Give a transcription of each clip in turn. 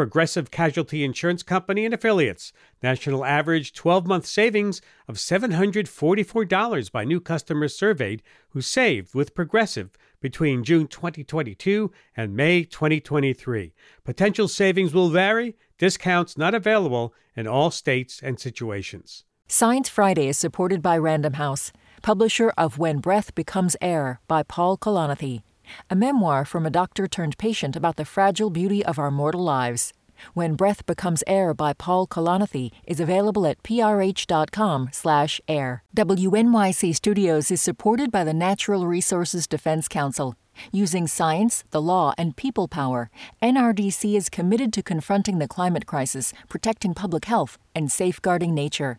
Progressive Casualty Insurance Company and affiliates. National average 12 month savings of $744 by new customers surveyed who saved with Progressive between June 2022 and May 2023. Potential savings will vary, discounts not available in all states and situations. Science Friday is supported by Random House, publisher of When Breath Becomes Air by Paul Kalanithi, a memoir from a doctor turned patient about the fragile beauty of our mortal lives. When Breath Becomes Air by Paul Kalanithi is available at prh.com slash air. WNYC Studios is supported by the Natural Resources Defense Council. Using science, the law, and people power, NRDC is committed to confronting the climate crisis, protecting public health, and safeguarding nature.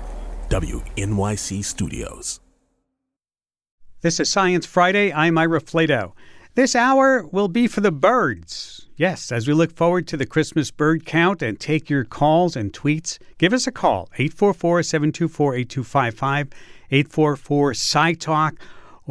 WNYC Studios. This is Science Friday. I'm Ira Flatow. This hour will be for the birds. Yes, as we look forward to the Christmas bird count and take your calls and tweets, give us a call 844 724 8255, 844 Sci Talk,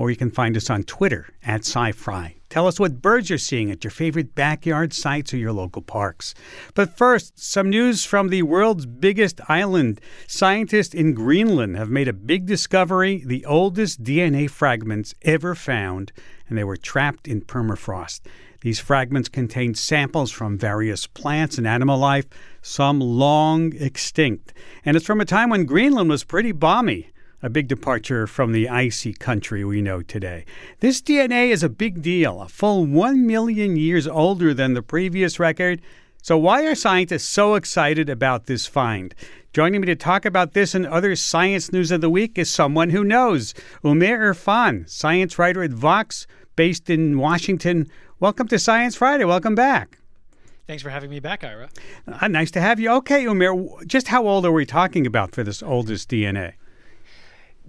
or you can find us on Twitter at SciFri. Tell us what birds you're seeing at your favorite backyard sites or your local parks. But first, some news from the world's biggest island. Scientists in Greenland have made a big discovery the oldest DNA fragments ever found, and they were trapped in permafrost. These fragments contain samples from various plants and animal life, some long extinct. And it's from a time when Greenland was pretty balmy a big departure from the icy country we know today. This DNA is a big deal, a full 1 million years older than the previous record. So, why are scientists so excited about this find? Joining me to talk about this and other science news of the week is someone who knows Umair Irfan, science writer at Vox, based in Washington. Welcome to Science Friday. Welcome back. Thanks for having me back, Ira. Uh, nice to have you. Okay, Umair, just how old are we talking about for this oldest DNA?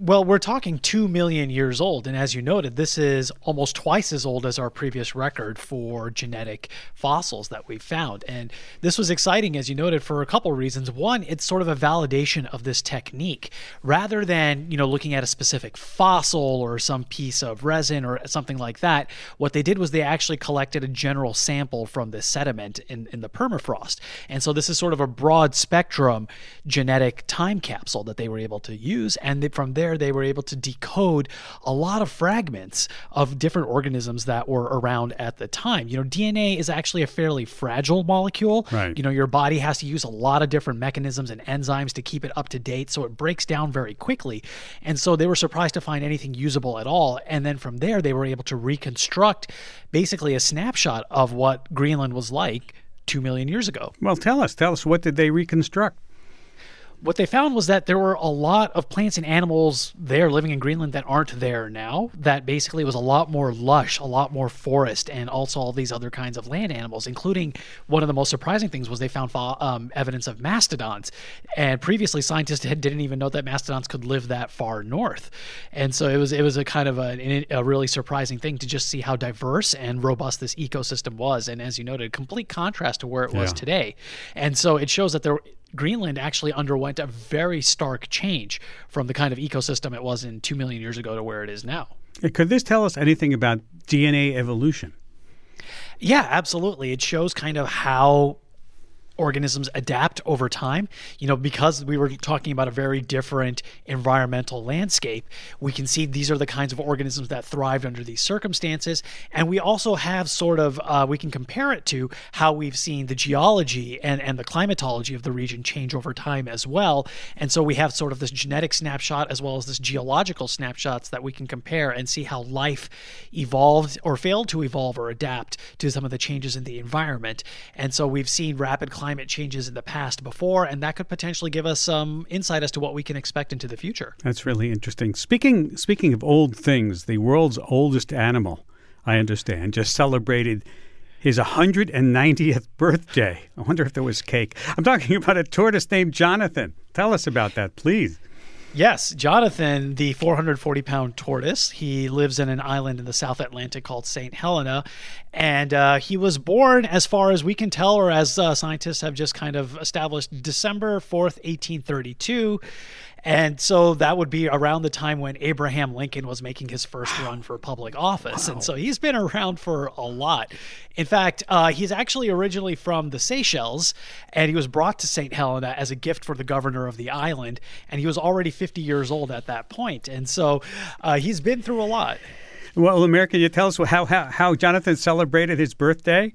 Well, we're talking 2 million years old. And as you noted, this is almost twice as old as our previous record for genetic fossils that we found. And this was exciting, as you noted, for a couple of reasons. One, it's sort of a validation of this technique. Rather than, you know, looking at a specific fossil or some piece of resin or something like that, what they did was they actually collected a general sample from the sediment in, in the permafrost. And so this is sort of a broad spectrum genetic time capsule that they were able to use. And they, from there, there they were able to decode a lot of fragments of different organisms that were around at the time. You know, DNA is actually a fairly fragile molecule. Right. You know, your body has to use a lot of different mechanisms and enzymes to keep it up to date, so it breaks down very quickly. And so they were surprised to find anything usable at all. And then from there, they were able to reconstruct basically a snapshot of what Greenland was like two million years ago. Well, tell us, tell us, what did they reconstruct? What they found was that there were a lot of plants and animals there living in Greenland that aren't there now. That basically was a lot more lush, a lot more forest, and also all these other kinds of land animals, including one of the most surprising things was they found um, evidence of mastodons. And previously, scientists had, didn't even know that mastodons could live that far north. And so it was it was a kind of a, a really surprising thing to just see how diverse and robust this ecosystem was. And as you noted, complete contrast to where it was yeah. today. And so it shows that there Greenland actually underwent a very stark change from the kind of ecosystem it was in 2 million years ago to where it is now. Could this tell us anything about DNA evolution? Yeah, absolutely. It shows kind of how organisms adapt over time. You know, because we were talking about a very different environmental landscape, we can see these are the kinds of organisms that thrived under these circumstances. And we also have sort of, uh, we can compare it to how we've seen the geology and, and the climatology of the region change over time as well. And so we have sort of this genetic snapshot as well as this geological snapshots that we can compare and see how life evolved or failed to evolve or adapt to some of the changes in the environment. And so we've seen rapid climate changes in the past before, and that could potentially give us some insight as to what we can expect into the future. That's really interesting. Speaking speaking of old things, the world's oldest animal, I understand, just celebrated his 190th birthday. I wonder if there was cake. I'm talking about a tortoise named Jonathan. Tell us about that, please. Yes, Jonathan, the 440 pound tortoise, he lives in an island in the South Atlantic called St. Helena. And uh, he was born, as far as we can tell, or as uh, scientists have just kind of established, December 4th, 1832. And so that would be around the time when Abraham Lincoln was making his first run for public office. Wow. And so he's been around for a lot. In fact, uh, he's actually originally from the Seychelles, and he was brought to St. Helena as a gift for the governor of the island. And he was already 50 years old at that point. And so uh, he's been through a lot. Well, America, you tell us how, how, how Jonathan celebrated his birthday?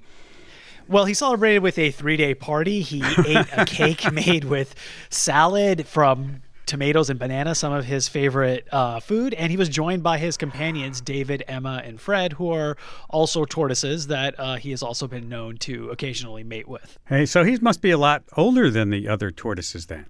Well, he celebrated with a three day party. He ate a cake made with salad from tomatoes and banana, some of his favorite uh, food, and he was joined by his companions David, Emma, and Fred, who are also tortoises that uh, he has also been known to occasionally mate with. Hey, so he must be a lot older than the other tortoises then.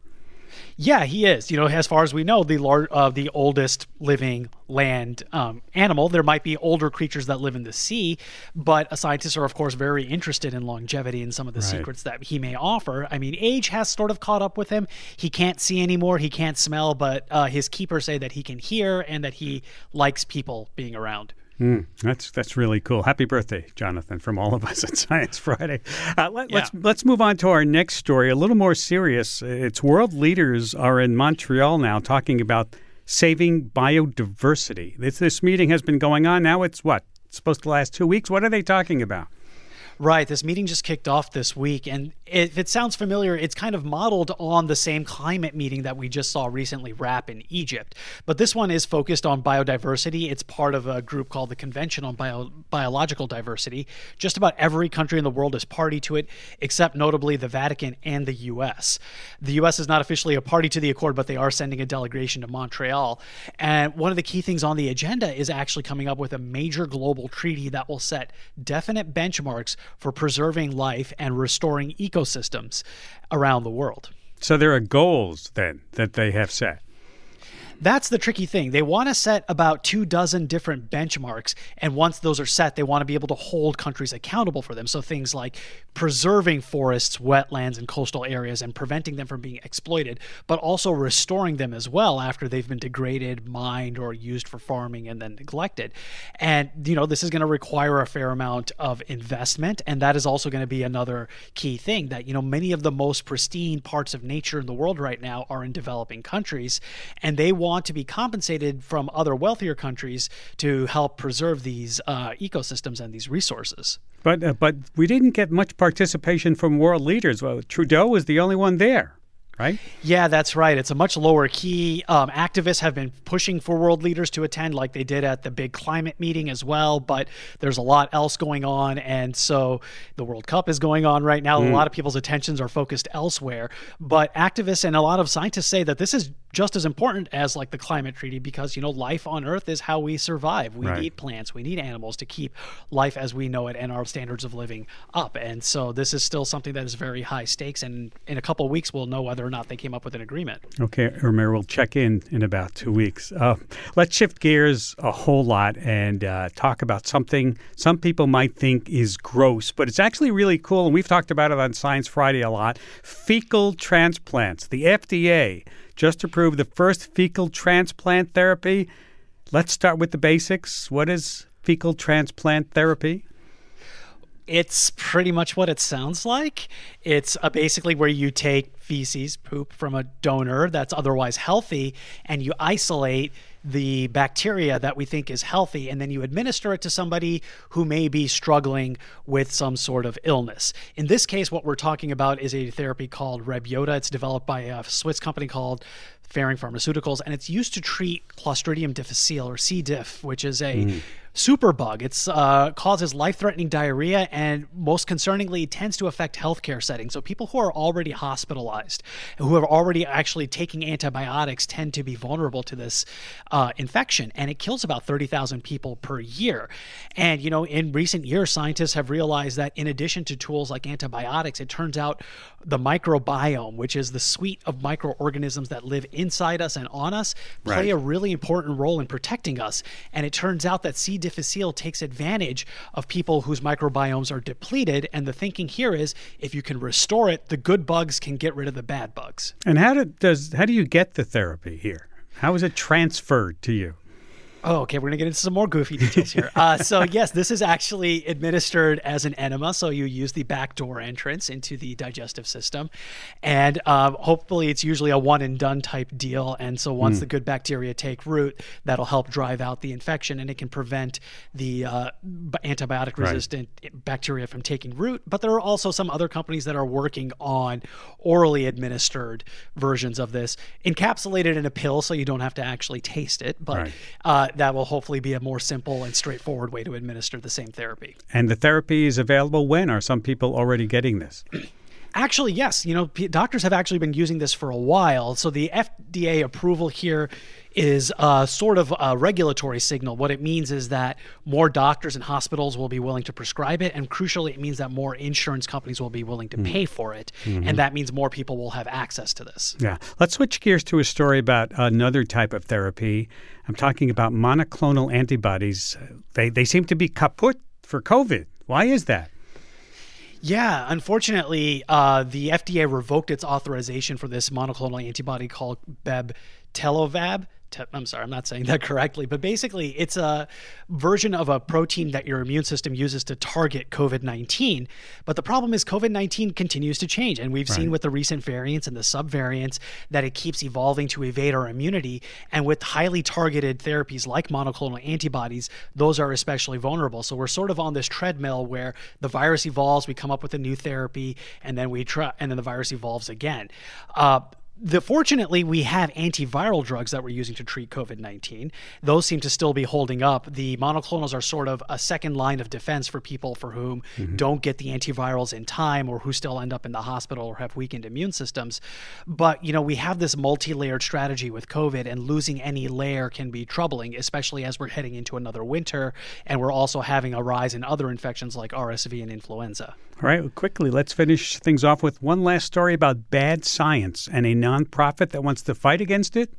Yeah, he is. You know, as far as we know, the lar- uh, the oldest living land um, animal. There might be older creatures that live in the sea, but scientists are, of course, very interested in longevity and some of the right. secrets that he may offer. I mean, age has sort of caught up with him. He can't see anymore. He can't smell, but uh, his keepers say that he can hear and that he likes people being around. Mm, that's that's really cool. Happy birthday, Jonathan, from all of us at Science Friday. Uh, let, us yeah. let's, let's move on to our next story, a little more serious. It's world leaders are in Montreal now talking about saving biodiversity. This this meeting has been going on now. It's what it's supposed to last two weeks. What are they talking about? Right. This meeting just kicked off this week. And if it sounds familiar, it's kind of modeled on the same climate meeting that we just saw recently wrap in Egypt. But this one is focused on biodiversity. It's part of a group called the Convention on Bio- Biological Diversity. Just about every country in the world is party to it, except notably the Vatican and the U.S. The U.S. is not officially a party to the accord, but they are sending a delegation to Montreal. And one of the key things on the agenda is actually coming up with a major global treaty that will set definite benchmarks for preserving life and restoring ecosystems around the world. So there are goals then that they have set. That's the tricky thing. They want to set about two dozen different benchmarks. And once those are set, they want to be able to hold countries accountable for them. So things like preserving forests, wetlands, and coastal areas and preventing them from being exploited, but also restoring them as well after they've been degraded, mined, or used for farming and then neglected. And, you know, this is going to require a fair amount of investment. And that is also going to be another key thing that, you know, many of the most pristine parts of nature in the world right now are in developing countries. And they want want to be compensated from other wealthier countries to help preserve these uh, ecosystems and these resources. But uh, but we didn't get much participation from world leaders. Well, Trudeau was the only one there right? Yeah, that's right. It's a much lower key. Um, activists have been pushing for world leaders to attend, like they did at the big climate meeting as well. But there's a lot else going on, and so the World Cup is going on right now. Mm. A lot of people's attentions are focused elsewhere. But activists and a lot of scientists say that this is just as important as like the climate treaty because you know life on Earth is how we survive. We right. need plants, we need animals to keep life as we know it and our standards of living up. And so this is still something that is very high stakes. And in a couple of weeks, we'll know whether or not they came up with an agreement. Okay, Umair, we'll check in in about two weeks. Uh, let's shift gears a whole lot and uh, talk about something some people might think is gross, but it's actually really cool. And we've talked about it on Science Friday a lot. Fecal transplants. The FDA just approved the first fecal transplant therapy. Let's start with the basics. What is fecal transplant therapy? It's pretty much what it sounds like. It's uh, basically where you take feces, poop from a donor that's otherwise healthy, and you isolate the bacteria that we think is healthy, and then you administer it to somebody who may be struggling with some sort of illness. In this case, what we're talking about is a therapy called Rebyota. It's developed by a Swiss company called Ferring Pharmaceuticals, and it's used to treat Clostridium difficile or C. diff, which is a mm superbug. It uh, causes life-threatening diarrhea, and most concerningly, tends to affect healthcare settings. So people who are already hospitalized, who are already actually taking antibiotics, tend to be vulnerable to this uh, infection, and it kills about 30,000 people per year. And you know, in recent years, scientists have realized that in addition to tools like antibiotics, it turns out the microbiome, which is the suite of microorganisms that live inside us and on us, play right. a really important role in protecting us. And it turns out that C. difficile takes advantage of people whose microbiomes are depleted. And the thinking here is if you can restore it, the good bugs can get rid of the bad bugs. And how do, does how do you get the therapy here? How is it transferred to you? Oh, okay. We're going to get into some more goofy details here. Uh, so, yes, this is actually administered as an enema. So, you use the back door entrance into the digestive system. And uh, hopefully, it's usually a one and done type deal. And so, once mm. the good bacteria take root, that'll help drive out the infection and it can prevent the uh, antibiotic resistant right. bacteria from taking root. But there are also some other companies that are working on orally administered versions of this, encapsulated in a pill so you don't have to actually taste it. But right uh, that will hopefully be a more simple and straightforward way to administer the same therapy. And the therapy is available when? Are some people already getting this? Actually, yes. You know, doctors have actually been using this for a while. So the FDA approval here is a sort of a regulatory signal. What it means is that more doctors and hospitals will be willing to prescribe it. And crucially, it means that more insurance companies will be willing to mm. pay for it. Mm-hmm. And that means more people will have access to this. Yeah. Let's switch gears to a story about another type of therapy. I'm talking about monoclonal antibodies. They, they seem to be kaput for COVID. Why is that? Yeah, unfortunately, uh, the FDA revoked its authorization for this monoclonal antibody called Bebtelovimab I'm sorry, I'm not saying that correctly, but basically it's a version of a protein that your immune system uses to target COVID 19. But the problem is COVID 19 continues to change. And we've right. seen with the recent variants and the subvariants that it keeps evolving to evade our immunity. And with highly targeted therapies like monoclonal antibodies, those are especially vulnerable. So we're sort of on this treadmill where the virus evolves, we come up with a new therapy, and then we try, and then the virus evolves again. Uh, the fortunately we have antiviral drugs that we're using to treat covid-19 those seem to still be holding up. The monoclonals are sort of a second line of defense for people for whom mm-hmm. don't get the antivirals in time or who still end up in the hospital or have weakened immune systems. But you know we have this multi-layered strategy with covid and losing any layer can be troubling especially as we're heading into another winter and we're also having a rise in other infections like rsv and influenza all right, well, quickly, let's finish things off with one last story about bad science and a nonprofit that wants to fight against it.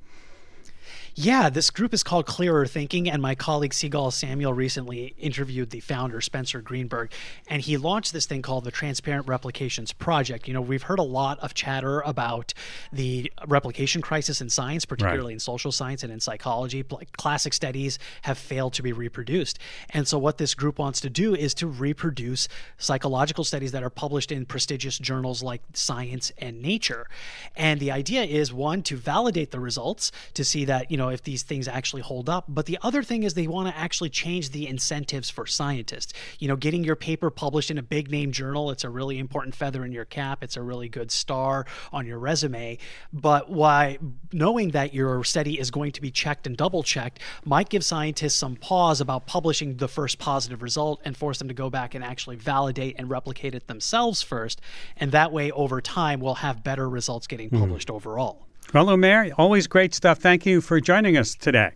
Yeah, this group is called Clearer Thinking, and my colleague Sigal Samuel recently interviewed the founder, Spencer Greenberg, and he launched this thing called the Transparent Replications Project. You know, we've heard a lot of chatter about the replication crisis in science, particularly right. in social science and in psychology. Like classic studies have failed to be reproduced. And so, what this group wants to do is to reproduce psychological studies that are published in prestigious journals like Science and Nature. And the idea is one, to validate the results, to see that, you know, if these things actually hold up. But the other thing is they want to actually change the incentives for scientists. You know, getting your paper published in a big name journal, it's a really important feather in your cap. It's a really good star on your resume. But why knowing that your study is going to be checked and double checked might give scientists some pause about publishing the first positive result and force them to go back and actually validate and replicate it themselves first. And that way, over time, we'll have better results getting hmm. published mm. overall. Well, Umair, always great stuff. Thank you for joining us today.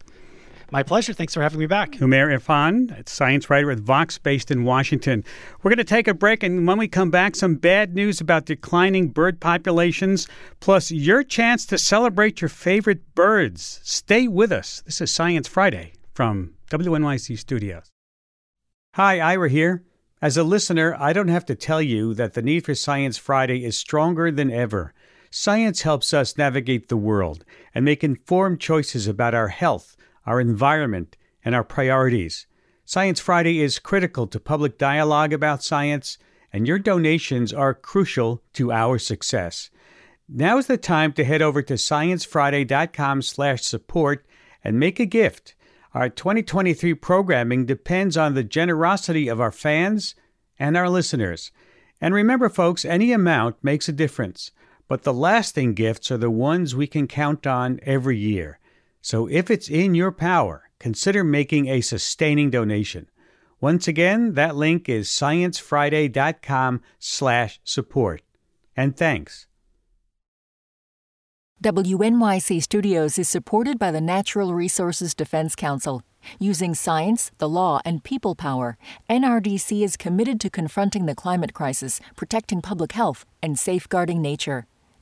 My pleasure. Thanks for having me back. Umair Irfan, science writer at Vox, based in Washington. We're going to take a break, and when we come back, some bad news about declining bird populations, plus your chance to celebrate your favorite birds. Stay with us. This is Science Friday from WNYC Studios. Hi, Ira here. As a listener, I don't have to tell you that the need for Science Friday is stronger than ever. Science helps us navigate the world and make informed choices about our health, our environment, and our priorities. Science Friday is critical to public dialogue about science, and your donations are crucial to our success. Now is the time to head over to sciencefriday.com/support and make a gift. Our 2023 programming depends on the generosity of our fans and our listeners. And remember, folks, any amount makes a difference, but the lasting gifts are the ones we can count on every year. So if it's in your power, consider making a sustaining donation. Once again, that link is sciencefriday.com slash support. And thanks. WNYC Studios is supported by the Natural Resources Defense Council. Using science, the law, and people power, NRDC is committed to confronting the climate crisis, protecting public health, and safeguarding nature.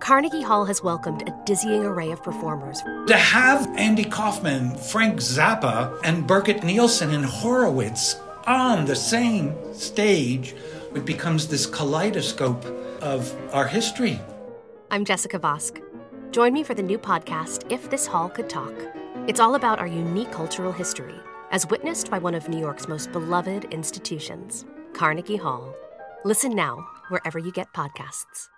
Carnegie Hall has welcomed a dizzying array of performers. To have Andy Kaufman, Frank Zappa, and Birgit Nilsson and Horowitz on the same stage, it becomes this kaleidoscope of our history. I'm Jessica Vosk. Join me for the new podcast, If This Hall Could Talk. It's all about our unique cultural history, as witnessed by one of New York's most beloved institutions, Carnegie Hall. Listen now, wherever you get podcasts.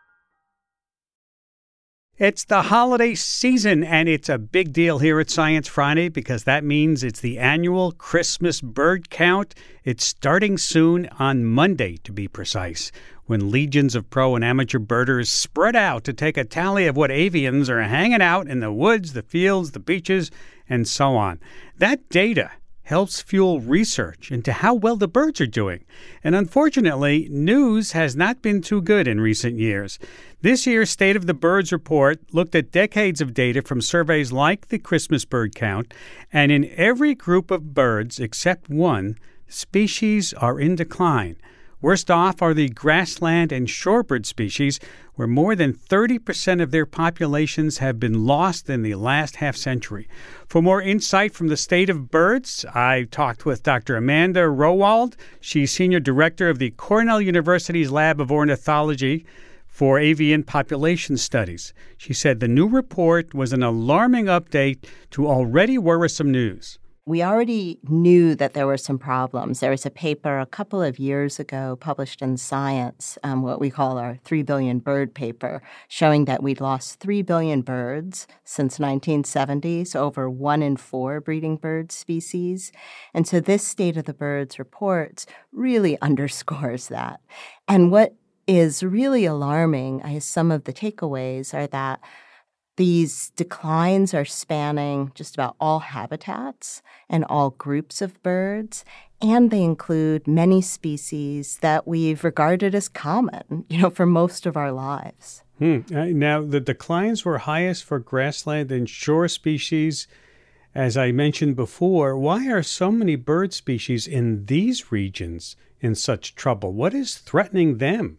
It's the holiday season, and it's a big deal here at Science Friday because that means it's the annual Christmas bird count. It's starting soon on Monday, to be precise, when legions of pro and amateur birders spread out to take a tally of what avians are hanging out in the woods, the fields, the beaches, and so on. That data helps fuel research into how well the birds are doing. And unfortunately, news has not been too good in recent years. This year's State of the Birds report looked at decades of data from surveys like the Christmas bird count, and in every group of birds except one, species are in decline. Worst off are the grassland and shorebird species, where more than 30% of their populations have been lost in the last half century. For more insight from the state of birds, I talked with Dr. Amanda Rodewald. She's Senior Director of the Cornell University's Lab of Ornithology for avian population studies. She said the new report was an alarming update to already worrisome news we already knew that there were some problems. There was a paper a couple of years ago published in Science, um, what we call our 3 billion bird paper, showing that we'd lost 3 billion birds since 1970, so over one in four breeding bird species. And so this State of the Birds report really underscores that. And what is really alarming, I some of the takeaways are that these declines are spanning just about all habitats and all groups of birds, and they include many species that we've regarded as common, you know, for most of our lives. Hmm. Uh, now, the declines were highest for grassland and shore species. As I mentioned before, why are so many bird species in these regions in such trouble? What is threatening them?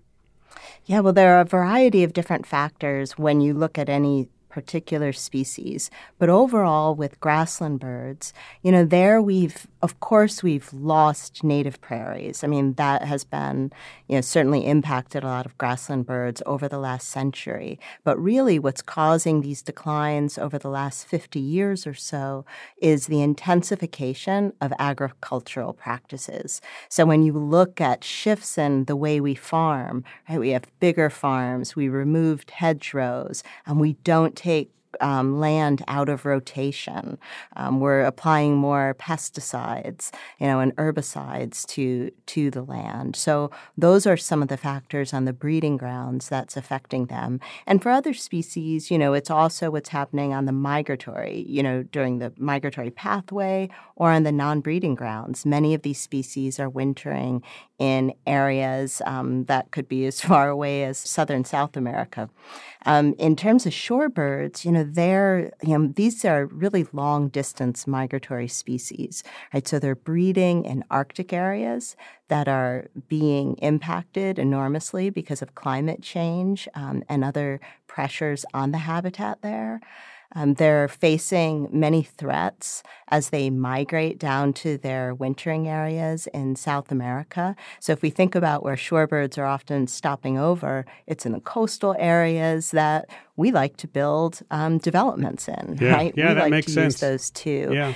Yeah, well, there are a variety of different factors when you look at any particular species. But overall, with grassland birds, you know, there we've, of course, we've lost native prairies. I mean, that has been, you know, certainly impacted a lot of grassland birds over the last century. But really, what's causing these declines over the last 50 years or so is the intensification of agricultural practices. So when you look at shifts in the way we farm, right, we have bigger farms, we removed hedgerows, and we don't take um, land out of rotation. Um, we're applying more pesticides, you know, and herbicides to to the land. So those are some of the factors on the breeding grounds that's affecting them. And for other species, you know, it's also what's happening on the migratory, you know, during the migratory pathway or on the non-breeding grounds. Many of these species are wintering in areas um, that could be as far away as southern South America. Um, in terms of shorebirds, you know they're, you know, these are really long distance migratory species, right? So they're breeding in Arctic areas that are being impacted enormously because of climate change um, and other pressures on the habitat there. Um, they're facing many threats as they migrate down to their wintering areas in South America. So, if we think about where shorebirds are often stopping over, it's in the coastal areas that we like to build um, developments in, yeah. right? Yeah, we that like makes to sense. use those too. Yeah.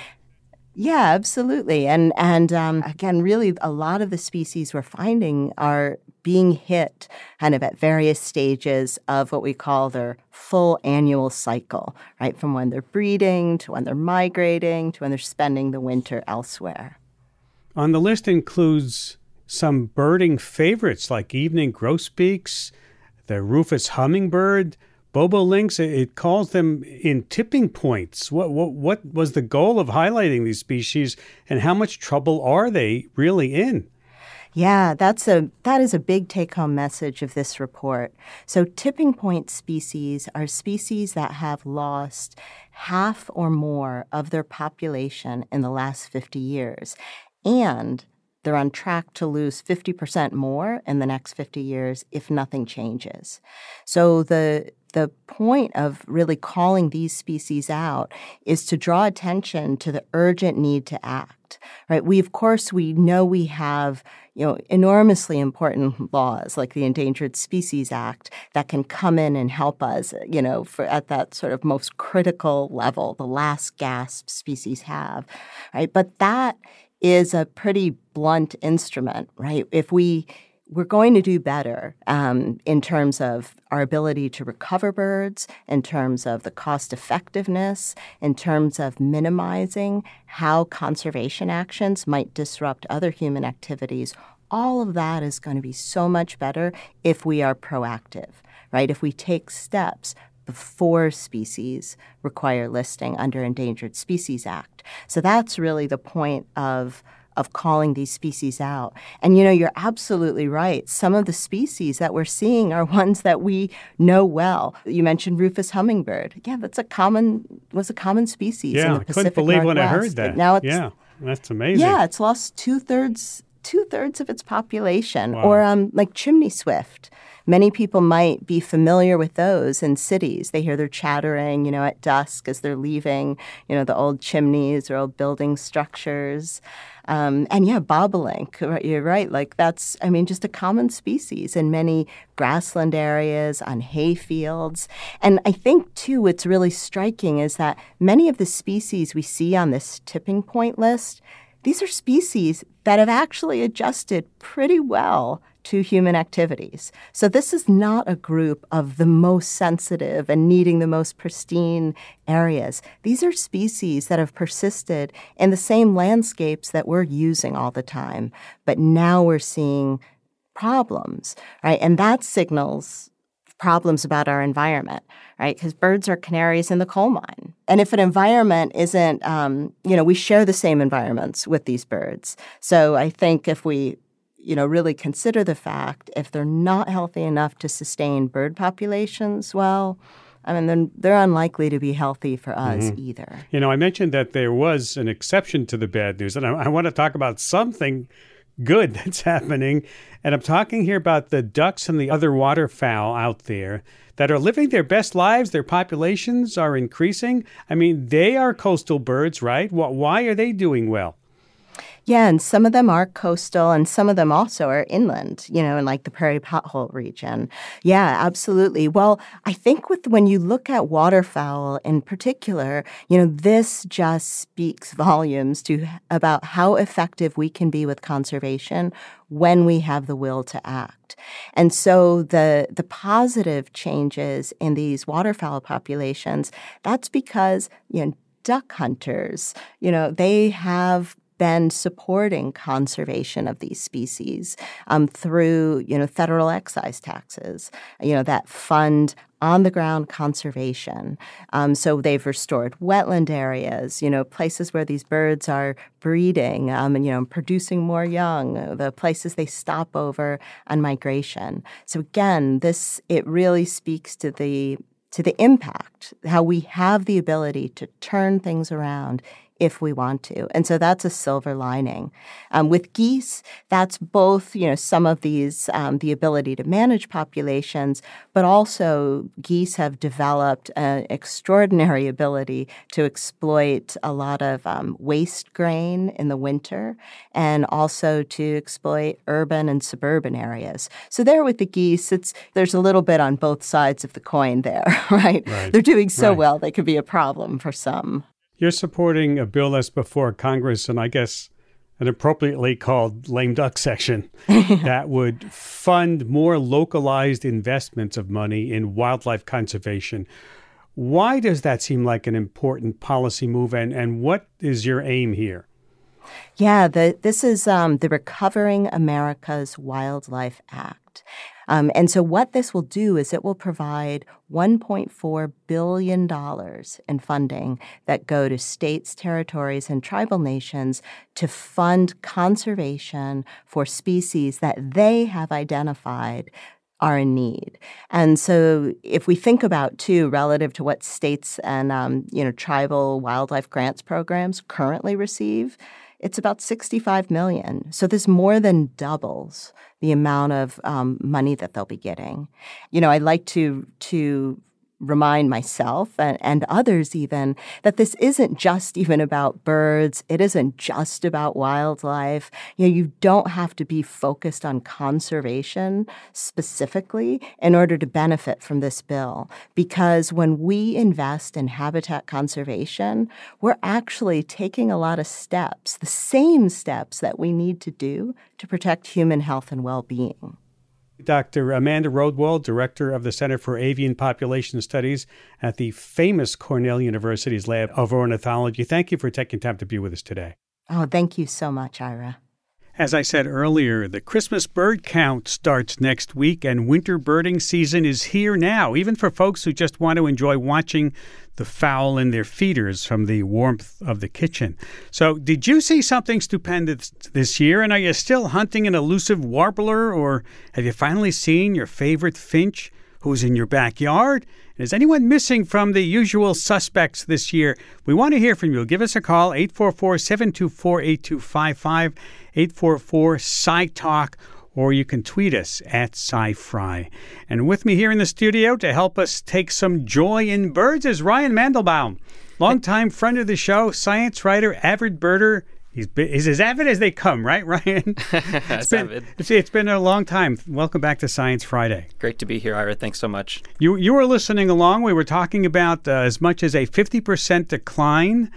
Yeah, absolutely. And and um, again, really, a lot of the species we're finding are being hit kind of at various stages of what we call their full annual cycle, right? From when they're breeding to when they're migrating to when they're spending the winter elsewhere. On the list includes some birding favorites like evening grosbeaks, the rufous hummingbird, bobolinks. It, it calls them in tipping points. What, what what was the goal of highlighting these species, and how much trouble are they really in? Yeah, that's a that is a big take-home message of this report. So tipping point species are species that have lost half or more of their population in the last 50 years. And they're on track to lose 50% more in the next 50 years if nothing changes. So the the point of really calling these species out is to draw attention to the urgent need to act right? We of course we know we have you know enormously important laws like the endangered species act that can come in and help us you know for at that sort of most critical level the last gasp species have right? But that is a pretty blunt instrument right? If we we're going to do better um, in terms of our ability to recover birds, in terms of the cost effectiveness, in terms of minimizing how conservation actions might disrupt other human activities. All of that is going to be so much better if we are proactive, right? If we take steps before species require listing under Endangered Species Act. So that's really the point of of calling these species out. And you know, you're absolutely right. Some of the species that we're seeing are ones that we know well. You mentioned rufous hummingbird. Yeah, that's a common was a common species Yeah, in the I Pacific couldn't believe when I heard that. But Now it's yeah, that's amazing. yeah, it's lost two thirds two thirds of its population. Wow. Or um, like chimney swift. Many people might be familiar with those in cities. They hear their chattering, you know, at dusk as they're leaving, you know, the old chimneys or old building structures. Um, and yeah, bobolink, right, you're right. Like that's, I mean, just a common species in many grassland areas, on hay fields. And I think, too, what's really striking is that many of the species we see on this tipping point list, these are species that have actually adjusted pretty well to human activities. So this is not a group of the most sensitive and needing the most pristine areas. These are species that have persisted in the same landscapes that we're using all the time, but now we're seeing problems, right? And that signals problems about our environment, right? Because birds are canaries in the coal mine. And if an environment isn't, um, you know, we share the same environments with these birds. So I think if we you know, really consider the fact if they're not healthy enough to sustain bird populations, well, I mean, then they're unlikely to be healthy for us Mm-hmm. either. You know, I mentioned that there was an exception to the bad news, and I, I want to talk about something good that's happening. And I'm talking here about the ducks and the other waterfowl out there that are living their best lives. Their populations are increasing. I mean, they are coastal birds, right? Why are they doing well? Yeah, and some of them are coastal and some of them also are inland, you know, in like the prairie pothole region. Yeah, absolutely. Well, I think with when you look at waterfowl in particular, you know, this just speaks volumes to about how effective we can be with conservation when we have the will to act. And so the the positive changes in these waterfowl populations, that's because, you know, duck hunters, you know, they have been supporting conservation of these species um, through, you know, federal excise taxes, you know, that fund on the ground conservation. Um, so they've restored wetland areas, you know, places where these birds are breeding um, and, you know, producing more young, the places they stop over on migration. So again, this, it really speaks to the to the impact, how we have the ability to turn things around if we want to. And so that's a silver lining. Um, with geese, that's both, you know, some of these, um, the ability to manage populations, but also geese have developed an extraordinary ability to exploit a lot of um, waste grain in the winter and also to exploit urban and suburban areas. So there with the geese, it's there's a little bit on both sides of the coin there, right? right. They're doing so right. well, they could be a problem for some. You're supporting a bill that's before Congress, and I guess an appropriately called lame duck section that would fund more localized investments of money in wildlife conservation. Why does that seem like an important policy move, and, and what is your aim here? Yeah, the, this is um, the Recovering America's Wildlife Act. Um, and so, what this will do is it will provide $1.4 billion in funding that go to states, territories, and tribal nations to fund conservation for species that they have identified are in need. And so if we think about too relative to what states and um, you know tribal wildlife grants programs currently receive, it's about 65 million. So this more than doubles the amount of um, money that they'll be getting. You know, I like to to remind myself and, and others even that this isn't just even about birds. It isn't just about wildlife. You know, you don't have to be focused on conservation specifically in order to benefit from this bill. Because when we invest in habitat conservation, we're actually taking a lot of steps, the same steps that we need to do to protect human health and well-being. Dr. Amanda Rodewald, Director of the Center for Avian Population Studies at the famous Cornell University's Lab of Ornithology. Thank you for taking time to be with us today. Oh, thank you so much, Ira. As I said earlier, the Christmas bird count starts next week, and winter birding season is here now, even for folks who just want to enjoy watching the fowl in their feeders from the warmth of the kitchen. So, did you see something stupendous this year? And are you still hunting an elusive warbler, or have you finally seen your favorite finch who's in your backyard? and Is anyone missing from the usual suspects this year? We want to hear from you. Give us a call, 844 724 8255, 844 Sci Talk, or you can tweet us at SciFri. And with me here in the studio to help us take some joy in birds is Ryan Mandelbaum, longtime friend of the show, science writer, avid birder, He's, been, he's as avid as they come, right, Ryan? it's, been, it's, it's been a long time. Welcome back to Science Friday. Great to be here, Ira. Thanks so much. You you were listening along. We were talking about uh, as much as a fifty percent decline.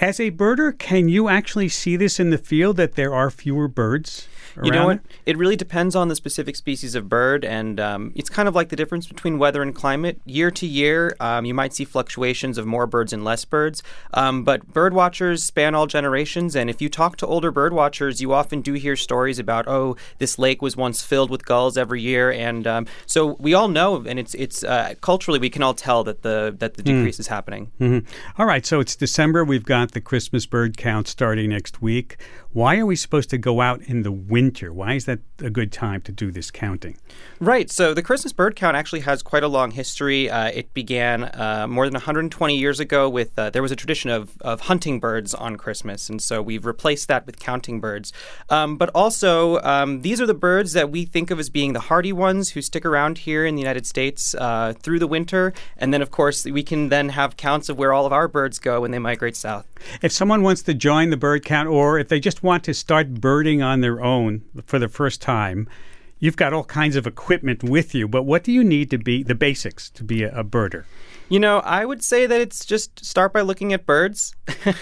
As a birder, can you actually see this in the field that there are fewer birds? You know what? It? it? really depends on the specific species of bird, and um, it's kind of like the difference between weather and climate. Year to year, um, you might see fluctuations of more birds and less birds, um, but bird watchers span all generations. And if you talk to older bird watchers, you often do hear stories about, oh, this lake was once filled with gulls every year, and um, so we all know, and it's it's uh, culturally we can all tell that the that the hmm. decrease mm. is happening. Mm-hmm. All right, so it's December. We've got the Christmas bird count starting next week. Why are we supposed to go out in the winter? Why is that a good time to do this counting? Right. So the Christmas bird count actually has quite a long history. Uh, it began uh, more than 120 years ago with uh, there was a tradition of, of hunting birds on Christmas, and so we've replaced that with counting birds. Um, but also, um, these are the birds that we think of as being the hardy ones who stick around here in the United States uh, through the winter, and then of course we can then have counts of where all of our birds go when they migrate south. If someone wants to join the bird count, or if they just want to start birding on their own for the first time, you've got all kinds of equipment with you. But what do you need to be the basics to be a, a birder? You know, I would say that it's just start by looking at birds.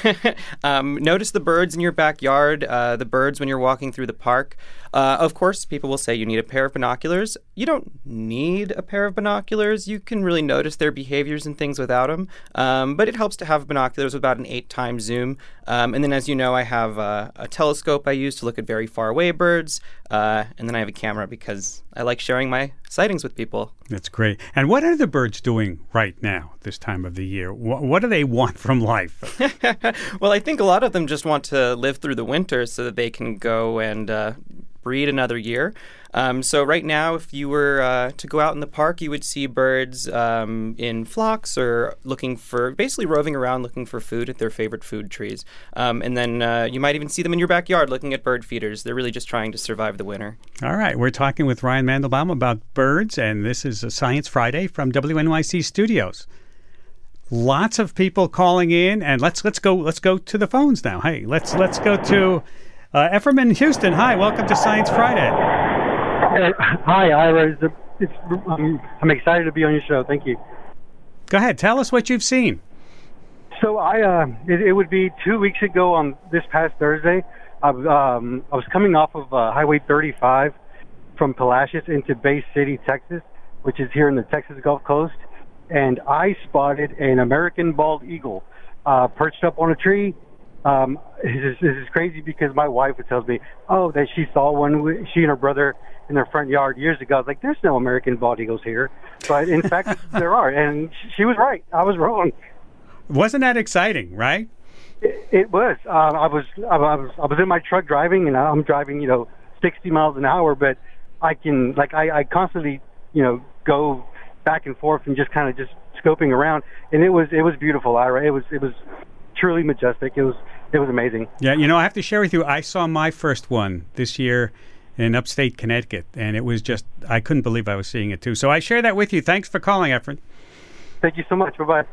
um, notice the birds in your backyard, uh, the birds when you're walking through the park. Uh, of course, people will say you need a pair of binoculars. You don't need a pair of binoculars. You can really notice their behaviors and things without them. Um, but it helps to have binoculars with about an eight times zoom. Um, and then, as you know, I have a telescope I use to look at very far away birds. Uh, and then I have a camera because I like sharing my sightings with people. That's great. And what are the birds doing right now, this time of the year? What, what do they want from life? well, I think a lot of them just want to live through the winter so that they can go and uh, breed another year. Um, so right now, if you were uh, to go out in the park, you would see birds um, in flocks or looking for, basically roving around looking for food at their favorite food trees. Um, and then uh, you might even see them in your backyard looking at bird feeders. They're really just trying to survive the winter. All right, we're talking with Ryan Mandelbaum about birds, and this is a Science Friday from WNYC Studios. Lots of people calling in, and let's let's go let's go to the phones now. Hey, let's let's go to uh, Ephraim in Houston. Hi, welcome to Science Friday. Uh, hi, Ira. It's, it's, um, I'm excited to be on your show. Thank you. Go ahead, tell us what you've seen. So I, uh, it, it would be two weeks ago on this past Thursday. I, um, I was coming off of uh, Highway 35 from Palacios into Bay City, Texas, which is here in the Texas Gulf Coast, and I spotted an American bald eagle uh, perched up on a tree. Um, this, is, this is crazy because my wife tells me, oh, that she saw one. She and her brother in their front yard years ago. I was like, there's no American bald eagles here, but in fact there are, and she was right. I was wrong. Wasn't that exciting, right? It, it was. Uh, I was. I was. I was in my truck driving, and I'm driving, you know, 60 miles an hour, but I can like I, I constantly, you know, go back and forth and just kind of just scoping around, and it was it was beautiful, Ira. It was it was truly majestic. It was it was amazing. Yeah, you know, I have to share with you. I saw my first one this year in upstate Connecticut, and it was just I couldn't believe I was seeing it too. So I share that with you. Thanks for calling, Efren. Thank you so much. Bye bye.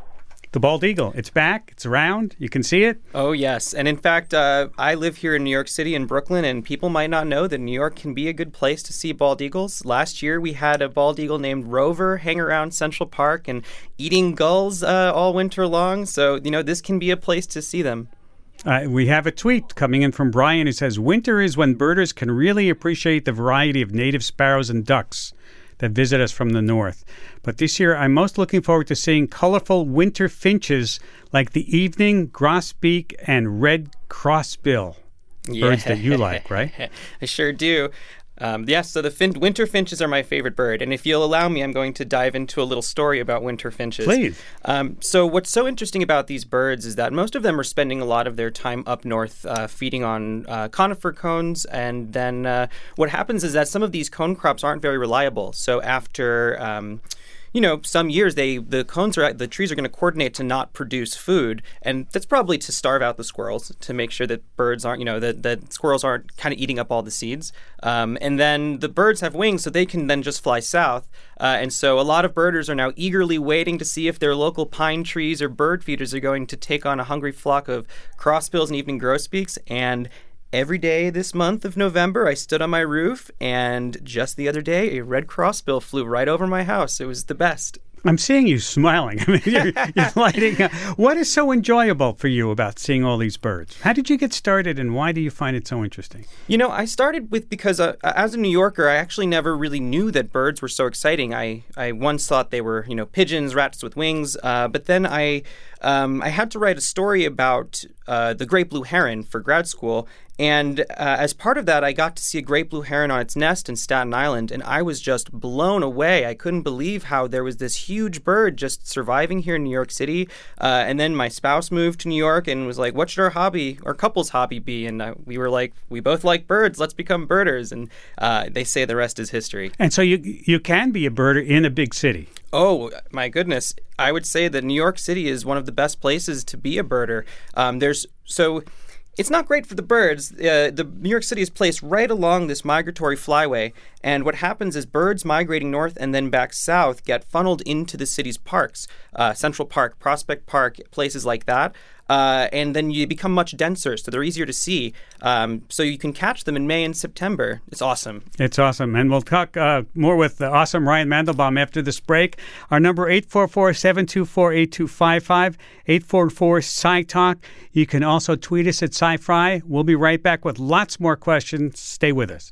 The bald eagle. It's back. It's around. You can see it. Oh, yes. And in fact, uh, I live here in New York City in Brooklyn, and people might not know that New York can be a good place to see bald eagles. Last year, we had a bald eagle named Rover hang around Central Park and eating gulls uh, all winter long. So, you know, this can be a place to see them. Uh, we have a tweet coming in from Brian who says Winter is when birders can really appreciate the variety of native sparrows and ducks that visit us from the north. But this year, I'm most looking forward to seeing colorful winter finches like the evening grosbeak and red crossbill. Birds that you like, right? I sure do. Um, yes, so the fin- winter finches are my favorite bird, and if you'll allow me, I'm going to dive into a little story about winter finches. Please. Um, so, what's so interesting about these birds is that most of them are spending a lot of their time up north, uh, feeding on uh, conifer cones, and then uh, what happens is that some of these cone crops aren't very reliable. So, after um, you know, some years they the cones are the trees are going to coordinate to not produce food, and that's probably to starve out the squirrels to make sure that birds aren't, you know, that that squirrels aren't kind of eating up all the seeds. Um, and then the birds have wings, so they can then just fly south. Uh, and so a lot of birders are now eagerly waiting to see if their local pine trees or bird feeders are going to take on a hungry flock of crossbills and evening grosbeaks. And Every day this month of November, I stood on my roof, and just the other day, a red crossbill flew right over my house. It was the best. I'm seeing you smiling. I mean, you're, you're lighting up. What is so enjoyable for you about seeing all these birds? How did you get started, and why do you find it so interesting? You know, I started with because uh, as a New Yorker, I actually never really knew that birds were so exciting. I, I once thought they were, you know, pigeons, rats with wings, uh, but then I um, I had to write a story about uh, the great blue heron for grad school, and uh, as part of that, I got to see a great blue heron on its nest in Staten Island, and I was just blown away. I couldn't believe how there was this huge bird just surviving here in New York City. Uh, and then my spouse moved to New York and was like, "What should our hobby, our couple's hobby, be?" And uh, we were like, "We both like birds. Let's become birders." And uh, they say the rest is history. And so you you can be a birder in a big city. Oh my goodness! I would say that New York City is one of the best places to be a birder. Um, there's so it's not great for the birds. Uh, the New York City is placed right along this migratory flyway, and what happens is birds migrating north and then back south get funneled into the city's parks, uh, Central Park, Prospect Park, places like that uh, and then you become much denser, so they're easier to see. Um, so you can catch them in May and September. It's awesome. It's awesome, and we'll talk uh, more with the awesome Ryan Mandelbaum after this break. Our number 844-724-8255, 844-SciTalk. You can also tweet us at SciFri. We'll be right back with lots more questions. Stay with us.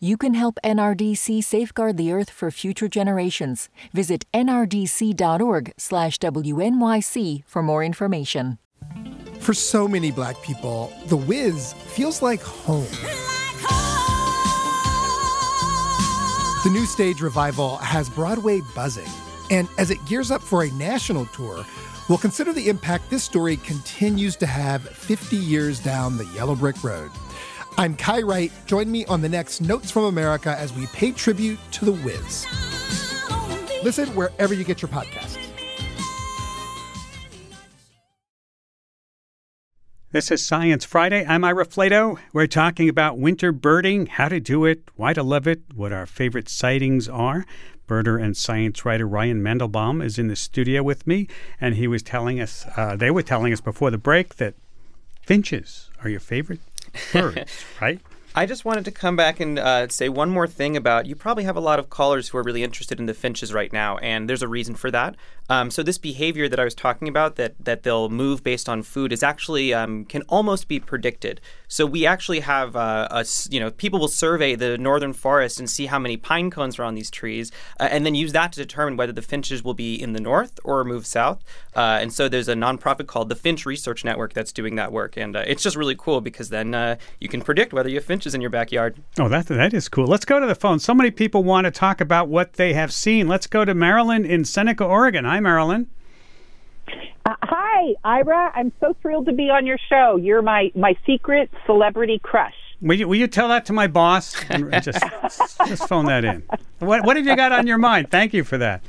You can help NRDC safeguard the earth for future generations. Visit nrdc.org/wnyc for more information. For so many black people, The Wiz feels like home. The new stage revival has Broadway buzzing, and as it gears up for a national tour, we'll consider the impact this story continues to have 50 years down the yellow brick road. I'm Kai Wright. Join me on the next Notes from America as we pay tribute to The Wiz. Listen wherever you get your podcasts. This is Science Friday. I'm Ira Flatow. We're talking about winter birding, how to do it, why to love it, what our favorite sightings are. Birder and science writer Ryan Mandelbaum is in the studio with me, and he was telling us, uh, they were telling us before the break that finches are your favorite birds, right? I just wanted to come back and uh, say one more thing about you probably have a lot of callers who are really interested in the finches right now, and there's a reason for that. Um, so this behavior that I was talking about, that that they'll move based on food, is actually um, can almost be predicted. So we actually have uh, a you know people will survey the northern forest and see how many pine cones are on these trees, uh, and then use that to determine whether the finches will be in the north or move south. Uh, and so there's a nonprofit called the Finch Research Network that's doing that work, and uh, it's just really cool because then uh, you can predict whether you have finches in your backyard. Oh, that that is cool. Let's go to the phone. So many people want to talk about what they have seen. Let's go to Marilyn in Seneca, Oregon. Hi, Marilyn. Uh, hi, Ira. I'm so thrilled to be on your show. You're my my secret celebrity crush. Will you, will you tell that to my boss? And just just phone that in. What what have you got on your mind? Thank you for that.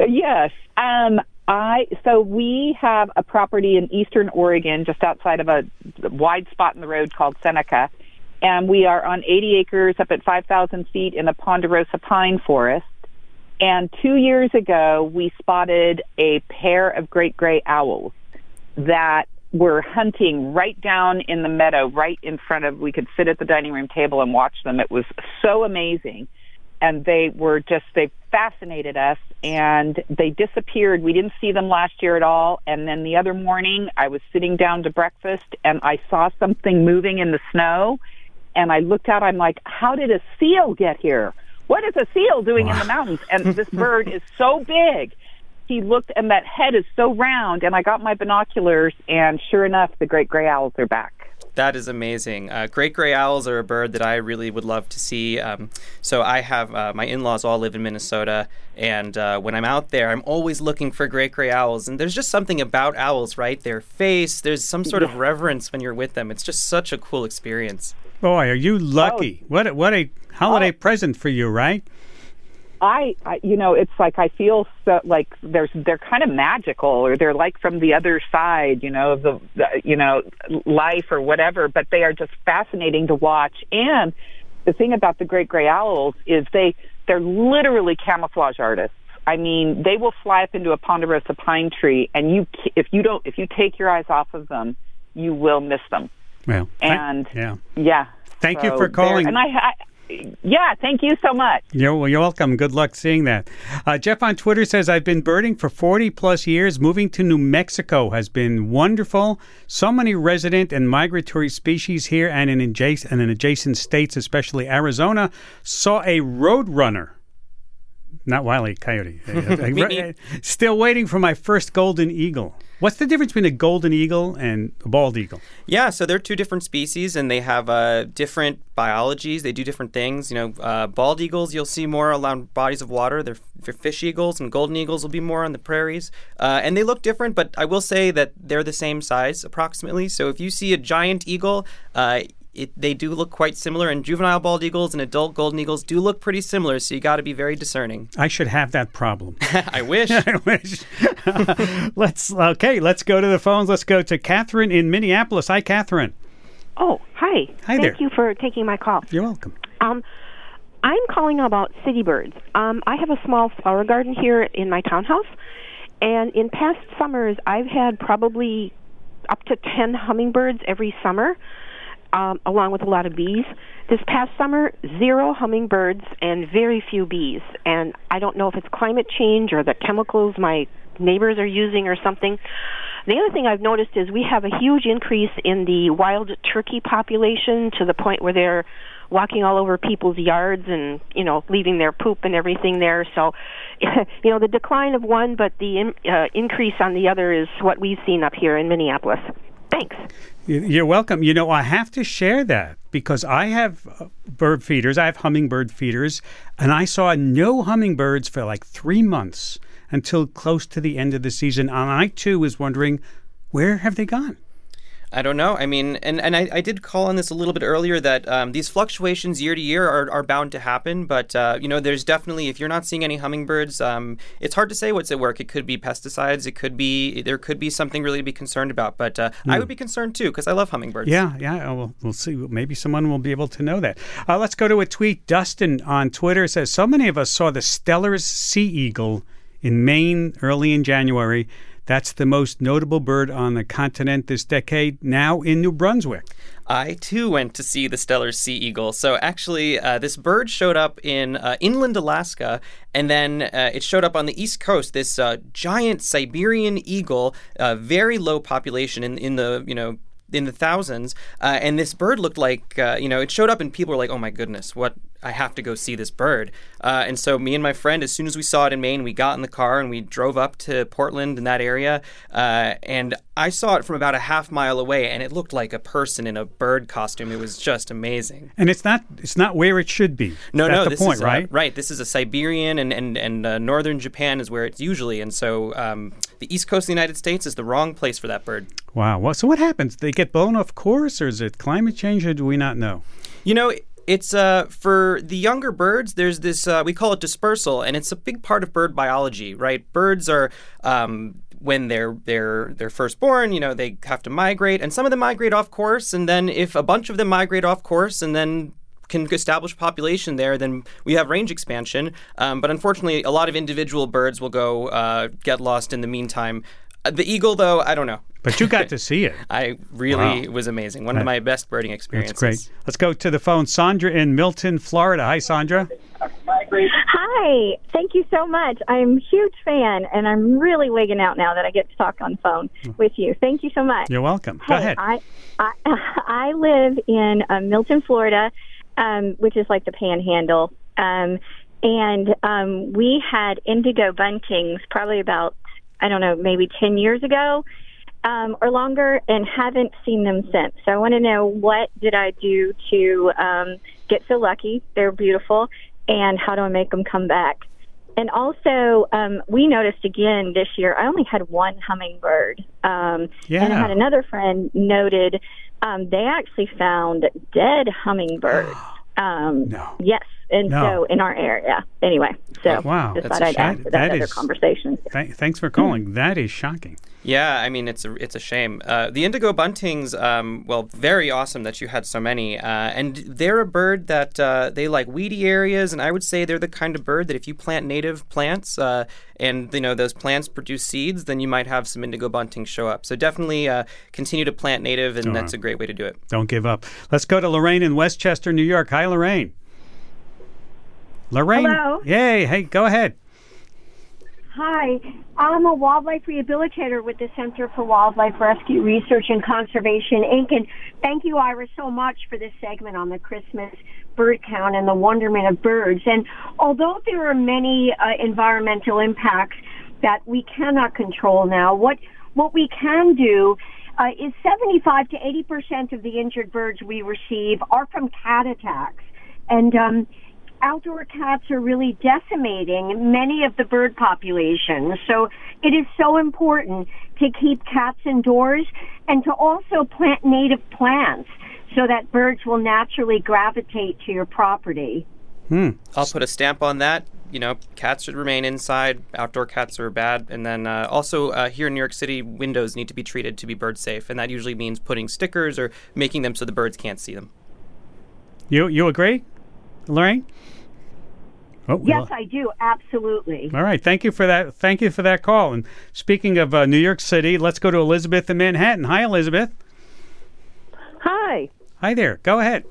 Yes. Um, I so we have a property in eastern Oregon, just outside of a wide spot in the road called Seneca, and we are on 80 acres up at 5,000 feet in the ponderosa pine forest. And two years ago, we spotted a pair of great gray owls that were hunting right down in the meadow, right in front of. We could sit at the dining room table and watch them. It was so amazing and they were just they fascinated us and they disappeared we didn't see them last year at all and then the other morning i was sitting down to breakfast and i saw something moving in the snow and i looked out i'm like how did a seal get here what is a seal doing in the mountains and this bird is so big he looked and that head is so round and i got my binoculars and sure enough the great gray owls are back that is amazing. Uh, great gray owls are a bird that I really would love to see. Um, so I have uh, my in-laws all live in Minnesota, and uh, when I'm out there, I'm always looking for great gray owls. And there's just something about owls, right? Their face, there's some sort of reverence when you're with them. It's just such a cool experience. Boy, are you oh, lucky! Oh. What a, what a holiday oh. present for you, right? I, I, you know, it's like I feel so like there's they're kind of magical, or they're like from the other side, you know, the, the you know life or whatever. But they are just fascinating to watch. And the thing about the great gray owls is they they're literally camouflage artists. I mean, they will fly up into a ponderosa pine tree, and you if you don't if you take your eyes off of them, you will miss them. Well, and yeah, yeah. Thank so you for calling. And I, I yeah, thank you so much. You're, well, you're welcome. Good luck seeing that. Uh, Jeff on Twitter says, I've been birding for 40 plus years. Moving to New Mexico has been wonderful. So many resident and migratory species here and in adjacent, and in adjacent states, especially Arizona. Saw a roadrunner not Wiley Coyote. Still waiting for my first golden eagle. What's the difference between a golden eagle and a bald eagle? Yeah, so they're two different species, and they have uh, different biologies. They do different things. You know, uh, bald eagles you'll see more around bodies of water. They're, they're fish eagles, and golden eagles will be more on the prairies. Uh, and they look different, but I will say that they're the same size approximately. So if you see a giant eagle, uh, it, they do look quite similar, and juvenile bald eagles and adult golden eagles do look pretty similar. So you got to be very discerning. I should have that problem. I wish. I wish. let's okay. Let's go to the phones. Let's go to Catherine in Minneapolis. Hi, Catherine. Oh, hi. Hi Thank there. you for taking my call. You're welcome. Um, I'm calling about city birds. Um, I have a small flower garden here in my townhouse, and in past summers, I've had probably up to 10 hummingbirds every summer um, along with a lot of bees. This past summer, zero hummingbirds and very few bees. And I don't know if it's climate change or the chemicals my neighbors are using or something. The other thing I've noticed is we have a huge increase in the wild turkey population to the point where they're walking all over people's yards and you know leaving their poop and everything there. So, you know, the decline of one, but the in, uh, increase on the other is what we've seen up here in Minneapolis. Thanks. You're welcome. You know, I have to share that because I have uh, bird feeders. I have hummingbird feeders, and I saw no hummingbirds for like three months until close to the end of the season. And I too was wondering, where have they gone? I don't know. I mean, and, and I, I did call on this a little bit earlier that um, these fluctuations year to year are, are bound to happen. But, uh, you know, there's definitely, if you're not seeing any hummingbirds, um, it's hard to say what's at work. It could be pesticides. It could be, there could be something really to be concerned about. But uh, mm. I would be concerned too because I love hummingbirds. Yeah, yeah. We'll, we'll see. Maybe someone will be able to know that. Uh, let's go to a tweet. Dustin on Twitter says, So many of us saw the Steller's sea eagle in Maine early in January. That's the most notable bird on the continent this decade, now in New Brunswick. I too went to see the Steller sea eagle. So actually, uh, this bird showed up in uh, inland Alaska, and then uh, it showed up on the east coast. This uh, giant Siberian eagle, uh, very low population in in the you know in the thousands. Uh, and this bird looked like, uh, you know, it showed up and people were like, oh my goodness, what? I have to go see this bird. Uh, and so, me and my friend, as soon as we saw it in Maine, we got in the car and we drove up to Portland in that area. Uh, and I saw it from about a half mile away, and it looked like a person in a bird costume. It was just amazing. And it's not it's not where it should be. No, That's no, the this point, is, uh, right? right. This is a Siberian, and and and uh, northern Japan is where it's usually. And so, um, the east coast of the United States is the wrong place for that bird. Wow. Well, so what happens? They get blown off course, or is it climate change, or do we not know? You know, it's uh, for the younger birds. There's this uh, we call it dispersal, and it's a big part of bird biology, right? Birds are um, when they're they're they're first born, you know, they have to migrate, and some of them migrate off course, and then if a bunch of them migrate off course, and then can establish population there, then we have range expansion. Um, but unfortunately, a lot of individual birds will go uh, get lost in the meantime. Uh, the eagle, though, I don't know. But you got to see it. I really Wow. was amazing. One That- of my best birding experiences. That's great. Let's go to the phone. Sandra in Milton, Florida. Hi, Sandra. Hi, thank you so much. I'm a huge fan, and I'm really wigging out now that I get to talk on the phone with you. Thank you so much. You're welcome. Go Hey, ahead. I, I I live in uh, Milton, Florida, um, which is like the Panhandle, um, and um, we had indigo buntings probably about I don't know maybe ten years ago um, or longer, and haven't seen them since. So I want to know what did I do to um, get so lucky? They're beautiful, and how do I make them come back? And also, um, we noticed again this year, I only had one hummingbird. Um, Yeah. And I had another friend noted um, they actually found dead hummingbirds. Um, no. Yes. And No. so in our area. Anyway, so Wow. just That's thought a I'd shame. add to that, That other is- conversation. Th- thanks for calling. That is shocking. Yeah, I mean it's a it's a shame. Uh, the indigo buntings, um, well, very awesome that you had so many, uh, and they're a bird that uh, they like weedy areas, and I would say they're the kind of bird that if you plant native plants, uh, and you know those plants produce seeds, then you might have some indigo buntings show up. So definitely uh, continue to plant native, and All that's right. a great way to do it. Don't give up. Let's go to Lorraine in Westchester, New York. Hi, Lorraine. Lorraine. Hello. Yay. Hey, go ahead. Hi, I'm a wildlife rehabilitator with the Center for Wildlife Rescue Research and Conservation, Inc. And thank you, Ira, so much for this segment on the Christmas bird count and the wonderment of birds. And although there are many uh, environmental impacts that we cannot control now, what what we can do uh, is 75 to 80 percent of the injured birds we receive are from cat attacks, and um, outdoor cats are really decimating many of the bird populations. So it is so important to keep cats indoors and to also plant native plants so that birds will naturally gravitate to your property. Hmm. I'll put a stamp on that. You know, cats should remain inside. Outdoor cats are bad. And then uh, also uh, here in New York City, windows need to be treated to be bird safe, and that usually means putting stickers or making them so the birds can't see them. You you agree, Lorraine? Oh, Yes, lo- I do. Absolutely. All right. Thank you for that. Thank you for that call. And speaking of uh, New York City, let's go to Elizabeth in Manhattan. Hi, Elizabeth. Hi. Hi there. Go ahead.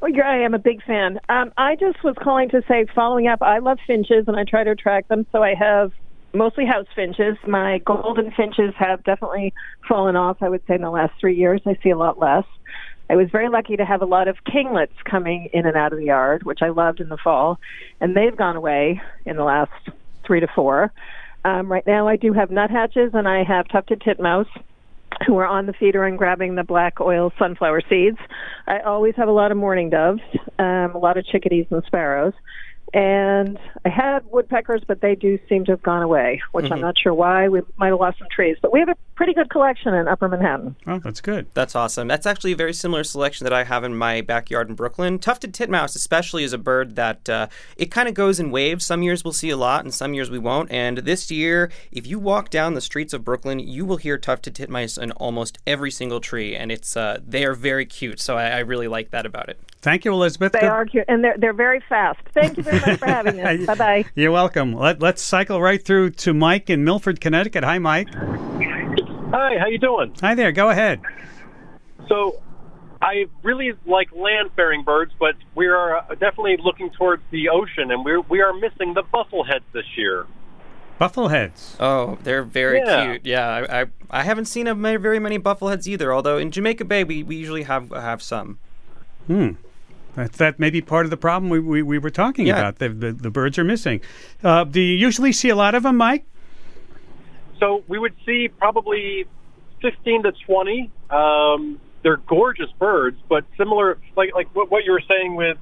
Well, yeah, I am a big fan. Um, I just was calling to say, following up, I love finches and I try to attract them. So I have mostly house finches. My golden finches have definitely fallen off, I would say, in the last three years. I see a lot less. I was very lucky to have a lot of kinglets coming in and out of the yard, which I loved in the fall, and they've gone away in the last three to four. Um, right now, I do have nuthatches and I have tufted titmouse who are on the feeder and grabbing the black oil sunflower seeds. I always have a lot of mourning doves, um, a lot of chickadees and sparrows. And I had woodpeckers, but they do seem to have gone away, which I'm Mhm. not sure why. We might have lost some trees, but we have a pretty good collection in Upper Manhattan. Oh, that's good. That's awesome. That's actually a very similar selection that I have in my backyard in Brooklyn. Tufted titmouse, especially, is a bird that uh, it kind of goes in waves. Some years we'll see a lot, and some years we won't. And this year, if you walk down the streets of Brooklyn, you will hear tufted titmice in almost every single tree, and it's uh, they are very cute. So I, I really like that about it. Thank you, Elizabeth. They Good- are cute, and they're they're very fast. Thank you very much for having us. bye bye. You're welcome. Let, let's cycle right through to Mike in Milford, Connecticut. Hi, Mike. Hi, how you doing? Hi there. Go ahead. So, I really like land-faring birds, but we are uh, definitely looking towards the ocean, and we're we are missing the buffleheads this year. Buffleheads. Oh, they're very Yeah. cute. Yeah, I, I I haven't seen a, very many buffleheads either. Although in Jamaica Bay, we, we usually have have some. Hmm. That, that may be part of the problem we, we, we were talking Yeah. about. The, the, the birds are missing. Uh, do you usually see a lot of them, Mike? So we would see probably 15 to 20. Um, they're gorgeous birds, but similar, like like what, what you were saying with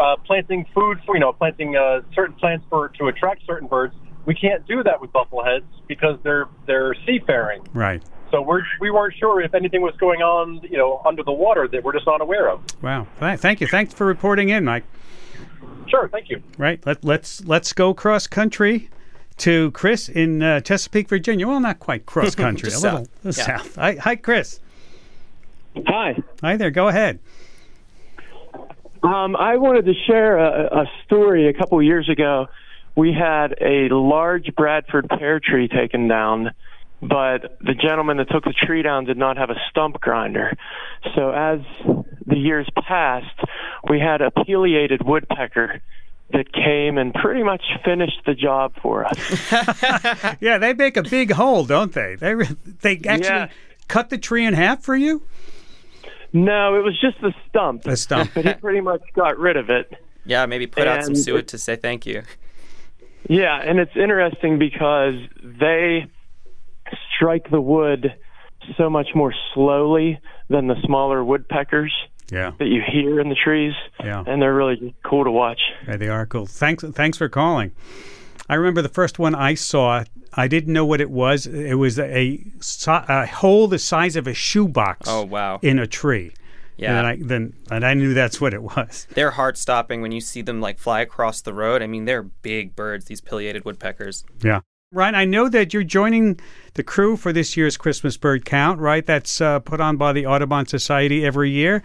uh, planting food, for, you know, planting uh, certain plants for to attract certain birds. We can't do that with buffleheads because they're they're seafaring. Right. So we're we weren't sure if anything was going on, you know, under the water that we're just not aware of. Wow. Thank you. Thanks for reporting in, Mike. Sure, thank you. Right. Let, let's let's go cross country to Chris in uh, Chesapeake, Virginia. Well, not quite cross country. a little, south. little Yeah. south. Hi, hi, Chris. Hi. Hi there. Go ahead. Um, I wanted to share a, a story. A couple years ago, we had a large Bradford pear tree taken down, but the gentleman that took the tree down did not have a stump grinder. So as the years passed, we had a pileated woodpecker that came and pretty much finished the job for us. Yeah, they make a big hole, don't they? They they actually Yeah. cut the tree in half for you. No, it was just the stump. The stump. but he pretty much got rid of it. Yeah, maybe put out some suet it- to say thank you. Yeah, and it's interesting because they strike the wood so much more slowly than the smaller woodpeckers Yeah. that you hear in the trees. Yeah. And they're really cool to watch. Yeah, they are cool. Thanks, thanks for calling. I remember the first one I saw. I didn't know what it was. It was a, si- a hole the size of a shoebox. Oh, wow. In a tree. Yeah. And I then and I knew that's what it was. They're heart stopping when you see them like fly across the road. I mean, they're big birds. These pileated woodpeckers. Yeah. Ryan, I know that you're joining the crew for this year's Christmas bird count, right? That's uh, put on by the Audubon Society every year.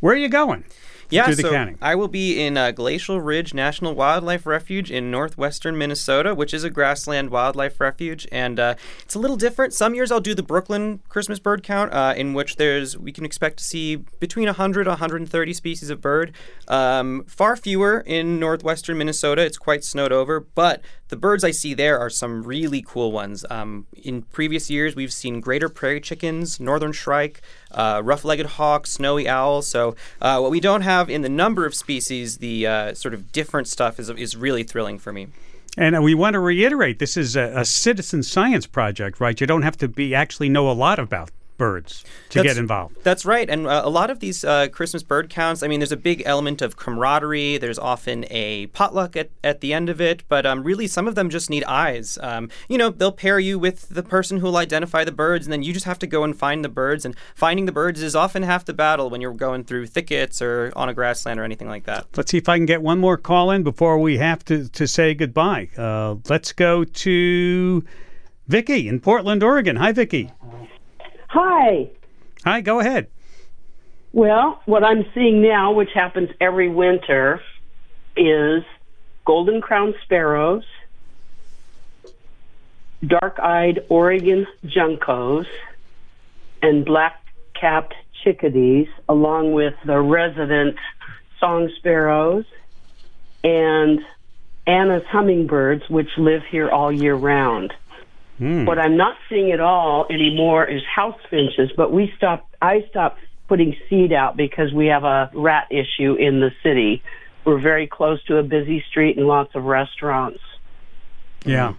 Where are you going? Yeah, so counting. I will be in uh, Glacial Ridge National Wildlife Refuge in northwestern Minnesota, which is a grassland wildlife refuge, and uh, it's a little different. Some years I'll do the Brooklyn Christmas bird count, uh, in which there's we can expect to see between 100 and 130 species of bird. Um, far fewer in northwestern Minnesota. It's quite snowed over, but the birds I see there are some really cool ones. Um, in previous years, we've seen greater prairie chickens, northern shrike, uh, rough-legged hawk, snowy owl. So uh, what we don't have in the number of species, the uh, sort of different stuff is is really thrilling for me. And uh, we want to reiterate this is a, a citizen science project, right? You don't have to be actually know a lot about birds to That's- get involved. That's right. And uh, a lot of these uh, Christmas bird counts, I mean, there's a big element of camaraderie. There's often a potluck at, at the end of it, but um, really some of them just need eyes. Um, you know, they'll pair you with the person who will identify the birds, and then you just have to go and find the birds. And finding the birds is often half the battle when you're going through thickets or on a grassland or anything like that. Let's see if I can get one more call in before we have to, to say goodbye. Uh, let's go to Vicky in Portland, Oregon. Hi, Vicky. Hi. Hi, go ahead. Well, what I'm seeing now, which happens every winter, is golden crowned sparrows, dark eyed Oregon juncos, and black capped chickadees, along with the resident song sparrows and Anna's hummingbirds, which live here all year round. Hmm. What I'm not seeing at all anymore is house finches, but we stopped. I stopped putting seed out because we have a rat issue in the city. We're very close to a busy street and lots of restaurants. Yeah.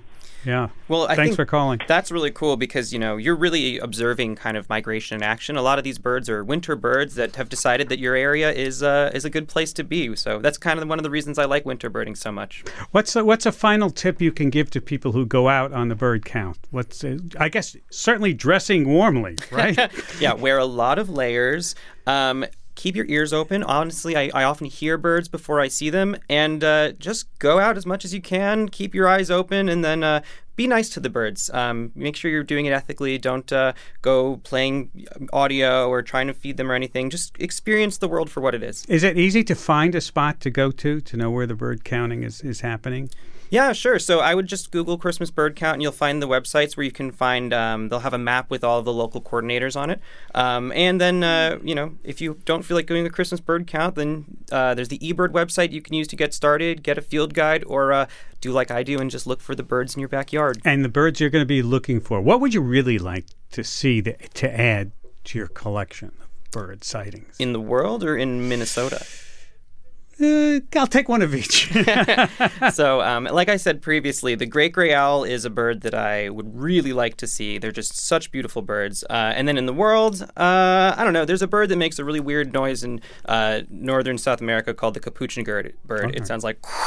Yeah. Well, I thanks think for calling. That's really cool because you know you're really observing kind of migration in action. A lot of these birds are winter birds that have decided that your area is uh, is a good place to be. So that's kind of one of the reasons I like winter birding so much. What's a, what's a final tip you can give to people who go out on the bird count? What's uh, I guess certainly dressing warmly, right? yeah, wear a lot of layers. Um, keep your ears open. Honestly, I, I often hear birds before I see them, and uh, just go out as much as you can. Keep your eyes open, and then uh, be nice to the birds. Um, make sure you're doing it ethically. Don't uh, go playing audio or trying to feed them or anything. Just experience the world for what it is. Is it easy to find a spot to go to to know where the bird counting is, is happening? Yeah, sure. So I would just Google Christmas bird count, and you'll find the websites where you can find. Um, they'll have a map with all of the local coordinators on it. Um, and then, uh, you know, if you don't feel like doing a Christmas bird count, then uh, there's the eBird website you can use to get started, get a field guide, or uh, do like I do and just look for the birds in your backyard. And the birds you're going to be looking for. What would you really like to see that, to add to your collection of bird sightings in the world or in Minnesota? Uh, I'll take one of each. so, um, like I said previously, the great gray owl is a bird that I would really like to see. They're just such beautiful birds. Uh, and then in the world, uh, I don't know. There's a bird that makes a really weird noise in uh, northern South America called the capuchin bird. Okay. It sounds like.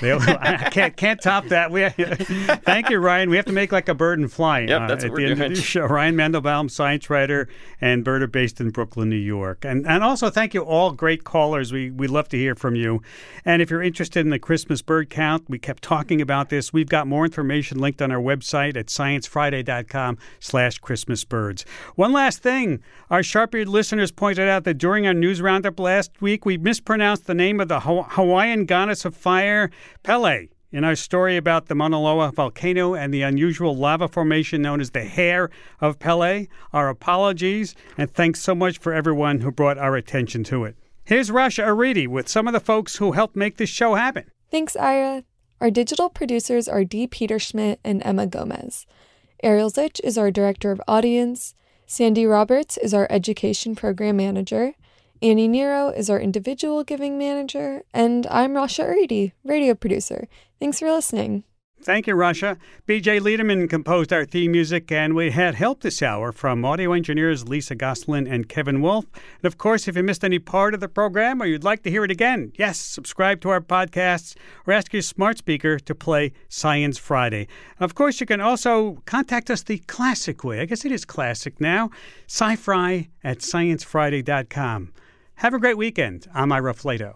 I can't can't top that. We thank you, Ryan. We have to make like a bird and fly. Yep, that's at what we're doing. of the show. Ryan Mandelbaum, science writer and birder based in Brooklyn, New York. And and also thank you all great callers. We we love to hear from you. And if you're interested in the Christmas bird count, we kept talking about this. We've got more information linked on our website at sciencefriday.com slash Christmas birds. One last thing. Our sharp-eared listeners pointed out that during our news roundup last week, we mispronounced the name of the Hawaiian goddess of fire, Pele. In our story about the Mauna Loa volcano and the unusual lava formation known as the Hair of Pele, our apologies and thanks so much for everyone who brought our attention to it. Here's Rasha Aridi with some of the folks who helped make this show happen. Thanks, Ira. Our digital producers are Dee Peterschmidt and Emma Gomez. Ariel Zych is our director of audience. Sandy Roberts is our education program manager. Annie Nero is our individual giving manager. And I'm Rasha Aridi, radio producer. Thanks for listening. Thank you, Rasha. BJ Liederman composed our theme music, and we had help this hour from audio engineers Lisa Goslin and Kevin Wolfe. And of course, if you missed any part of the program or you'd like to hear it again, yes, subscribe to our podcasts or ask your smart speaker to play Science Friday. And of course, you can also contact us the classic way. I guess it is classic now. Sci-Fri at sciencefriday.com. Have a great weekend. I'm Ira Flatow.